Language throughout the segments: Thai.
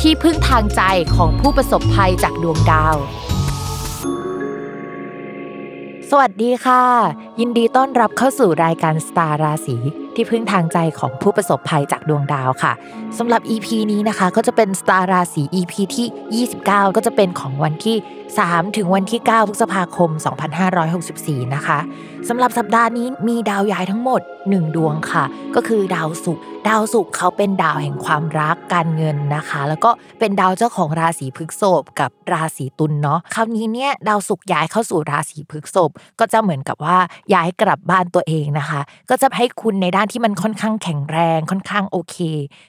ที่พึ่งทางใจของผู้ประสบภัยจากดวงดาว สวัสดีค่ะ ยินดีต้อนรับเข้าสู่รายการสตาร์ราศีที่พึ่งทางใจของผู้ประสบภัยจากดวงดาวค่ะสำหรับ EP นี้นะคะก็จะเป็นสตาร์ราศี EP ที่ 29 ก็จะเป็นของวันที่ 3 ถึงวันที่ 9 พฤษภาคม 2564 นะคะ สำหรับสัปดาห์นี้มีดาวย้ายทั้งหมด 1 ดวงค่ะ ก็คือดาวศุกร์ดาวศุกร์เขาเป็นดาวแห่งความรักการเงินนะคะ แล้วก็เป็นดาวเจ้าของราศีพฤษภกับราศีตุลเนาะคราวนี้เนี่ยดาวศุกร์ย้ายเข้าสู่ราศีพฤษภก็จะเหมือนกับว่าย้ายกลับบ้านตัวเองนะคะ ก็จะให้คุณในด้านที่มันค่อนข้างแข็งแรงค่อนข้างโอเค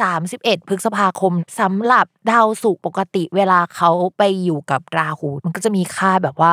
31 พฤษภาคมสำหรับดาวศุกร์ปกติเวลาเขาไปอยู่กับราหู มันก็จะมีค่าแบบว่า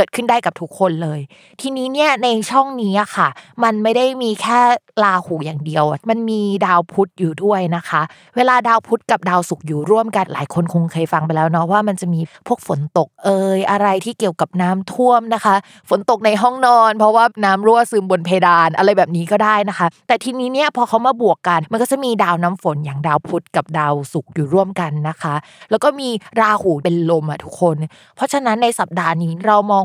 กิดขึ้นได้กับทุกคนเลย ทีนี้เนี่ยในช่องนี้อะค่ะ มันไม่ได้มีแค่ราหูอย่างเดียว มันมีดาวพุธอยู่ด้วยนะคะ เวลาดาวพุธกับดาวศุกร์อยู่ร่วมกันหลายคนคงเคยฟังไปแล้วเนาะว่ามันจะมีพวกฝนตกเอ่ยอะไรที่เกี่ยวกับน้ำท่วมนะคะ ฝนตกในห้องนอน เพราะว่าน้ำรั่วซึมบนเพดานอะไรแบบนี้ก็ได้นะคะ แต่ทีนี้เนี่ยพอเขามาบวกกัน มันก็จะมีดาวน้ำฝนอย่างดาวพุธกับดาวศุกร์อยู่ร่วมกันนะคะ แล้วก็มีราหูเป็นลมอะทุกคน เพราะฉะนั้นในสัปดาห์นี้เรามอง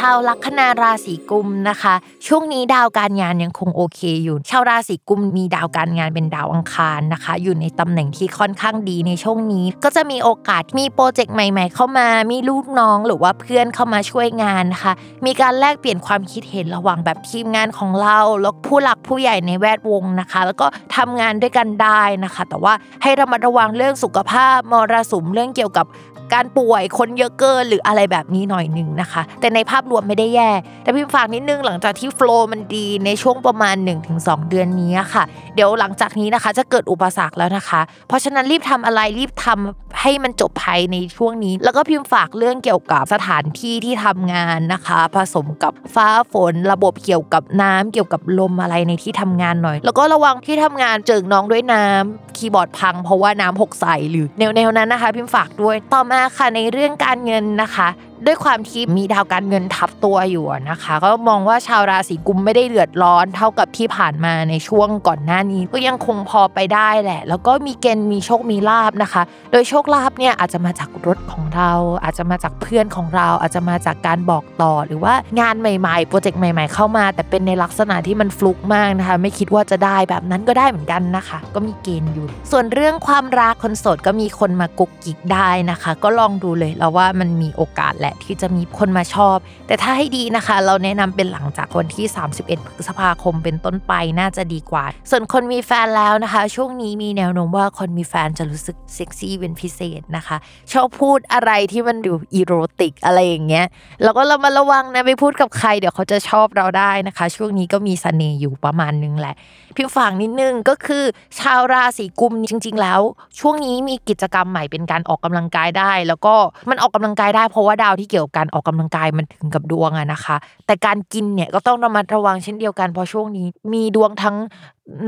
ชาวลัคนาราศีกุมนะคะ ช่วงนี้ดาวการงานยังคงโอเคอยู่ ชาวราศีกุมมีดาวการงานเป็นดาวอังคารนะคะ อยู่ในตำแหน่งที่ค่อนข้างดีในช่วงนี้ ก็จะมีโอกาสมีโปรเจกต์ใหม่ ๆ เข้ามา มีลูกน้องหรือว่าเพื่อนเข้ามาช่วยงานนะคะ มีการแลกเปลี่ยนความคิดเห็นระหว่างแบบทีมงานของเราแล้วผู้หลักผู้ใหญ่ในแวดวงนะคะ แล้วก็ทำงานด้วยกันได้นะคะ แต่ว่าให้ระมัดระวังเรื่องสุขภาพมรสุมเรื่องเกี่ยวกับ การป่วยคนเยอะเกินหรืออะไรแบบนี้หน่อยหนึ่งนะคะ แต่ในภาพรวมไม่ได้แย่ แต่พิมพ์ฝากนิดนึงหลังจากที่โฟล์มันดีในช่วงประมาณ 1-2 เดือนนี้ค่ะ เดี๋ยวหลังจากนี้นะคะจะเกิดอุปสรรคแล้วนะคะ เพราะฉะนั้นรีบทำอะไรรีบทำให้มันจบภายในช่วงนี้ แล้วก็พิมพ์ฝากเรื่องเกี่ยวกับสถานที่ที่ทำงานนะคะ ผสมกับฟ้าฝนระบบเกี่ยวกับน้ำเกี่ยวกับลมอะไรในที่ทำงานหน่อย แล้วก็ระวังที่ทำงานเจิงน้องด้วยน้ำคีย์บอร์ดพังเพราะว่าน้ำหกใส่หรือแนวๆนั้นนะคะ พิมพ์ฝากด้วยต่อมาค่ะในเรื่องการเงินนะคะ ด้วยความที่มีดาวการเงินทับตัวอยู่นะคะ ก็มองว่าชาวราศีกุมไม่ได้เดือดร้อนเท่ากับที่ผ่านมาในช่วงก่อนหน้านี้ก็ยังคงพอไปได้แหละ แล้วก็มีเกณฑ์มีโชคมีลาบนะคะ โดยโชคลาภเนี่ยอาจจะมาจากรถของเรา อาจจะมาจากเพื่อนของเรา อาจจะมาจากการบอกต่อหรือว่างานใหม่ๆโปรเจกต์ใหม่ ๆเข้ามา แต่เป็นในลักษณะที่มันฟลุกมากนะคะ ไม่คิดว่าจะได้แบบนั้นก็ได้เหมือนกันนะคะ ก็มีเกณฑ์อยู่ ส่วนเรื่องความรักคนโสดก็มีคนมากุกกิกได้นะคะ ก็ลองดูเลยแล้วว่ามันมีโอกาสแหละที่จะมีคนมาชอบ แต่ถ้าให้ดีนะคะ เราแนะนำเป็นหลังจากวันที่ 31 พฤษภาคมเป็นต้นไปน่าจะดีกว่า ส่วนคนมีแฟนแล้วนะคะ ช่วงนี้มีแนวโน้มว่าคนมีแฟนจะรู้สึกเซ็กซี่เป็นพิเศษนะคะ ชอบพูดอะไรที่มันดูอีโรติกอะไรอย่างเงี้ยแล้วก็เรามาระวังนะไปพูดกับใครเดี๋ยวเขาจะชอบเราได้นะคะ ช่วงนี้ก็มีเสน่ห์อยู่ประมาณนึงแหละพิมพ์ฝากนิดนึงก็คือ ชาวราศีกุมจริง ๆ แล้ว ช่วงนี้มีกิจกรรมใหม่เป็นการออกกำลังกายได้ แล้วก็มันออกกำลังกายได้เพราะว่าดาวที่เกี่ยวกับการออกกำลังกายมันถึงกับดวงอะนะคะ แต่การกินเนี่ยก็ต้องระมัดระวังเช่นเดียวกันเพราะช่วงนี้ มีดวงทั้ง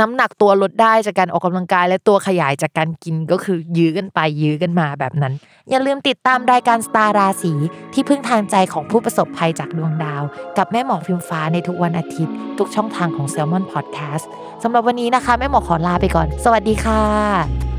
น้ำหนักตัวลดได้จากการออกกำลังกาย และตัวขยายจากการกินก็คือยื้อกันไปยื้อกันมาแบบนั้น อย่าลืมติดตามรายการสตาร์ราศีที่พึ่งทางใจของผู้ประสบภัยจากดวงดาว กับแม่หมอพิมฟ้าในทุกวันอาทิตย์ ทุกช่องทางของ s ซ l m o n Podcast สำหรับวันนี้นะคะแม่หมอขอลาไปก่อน สวัสดีค่ะ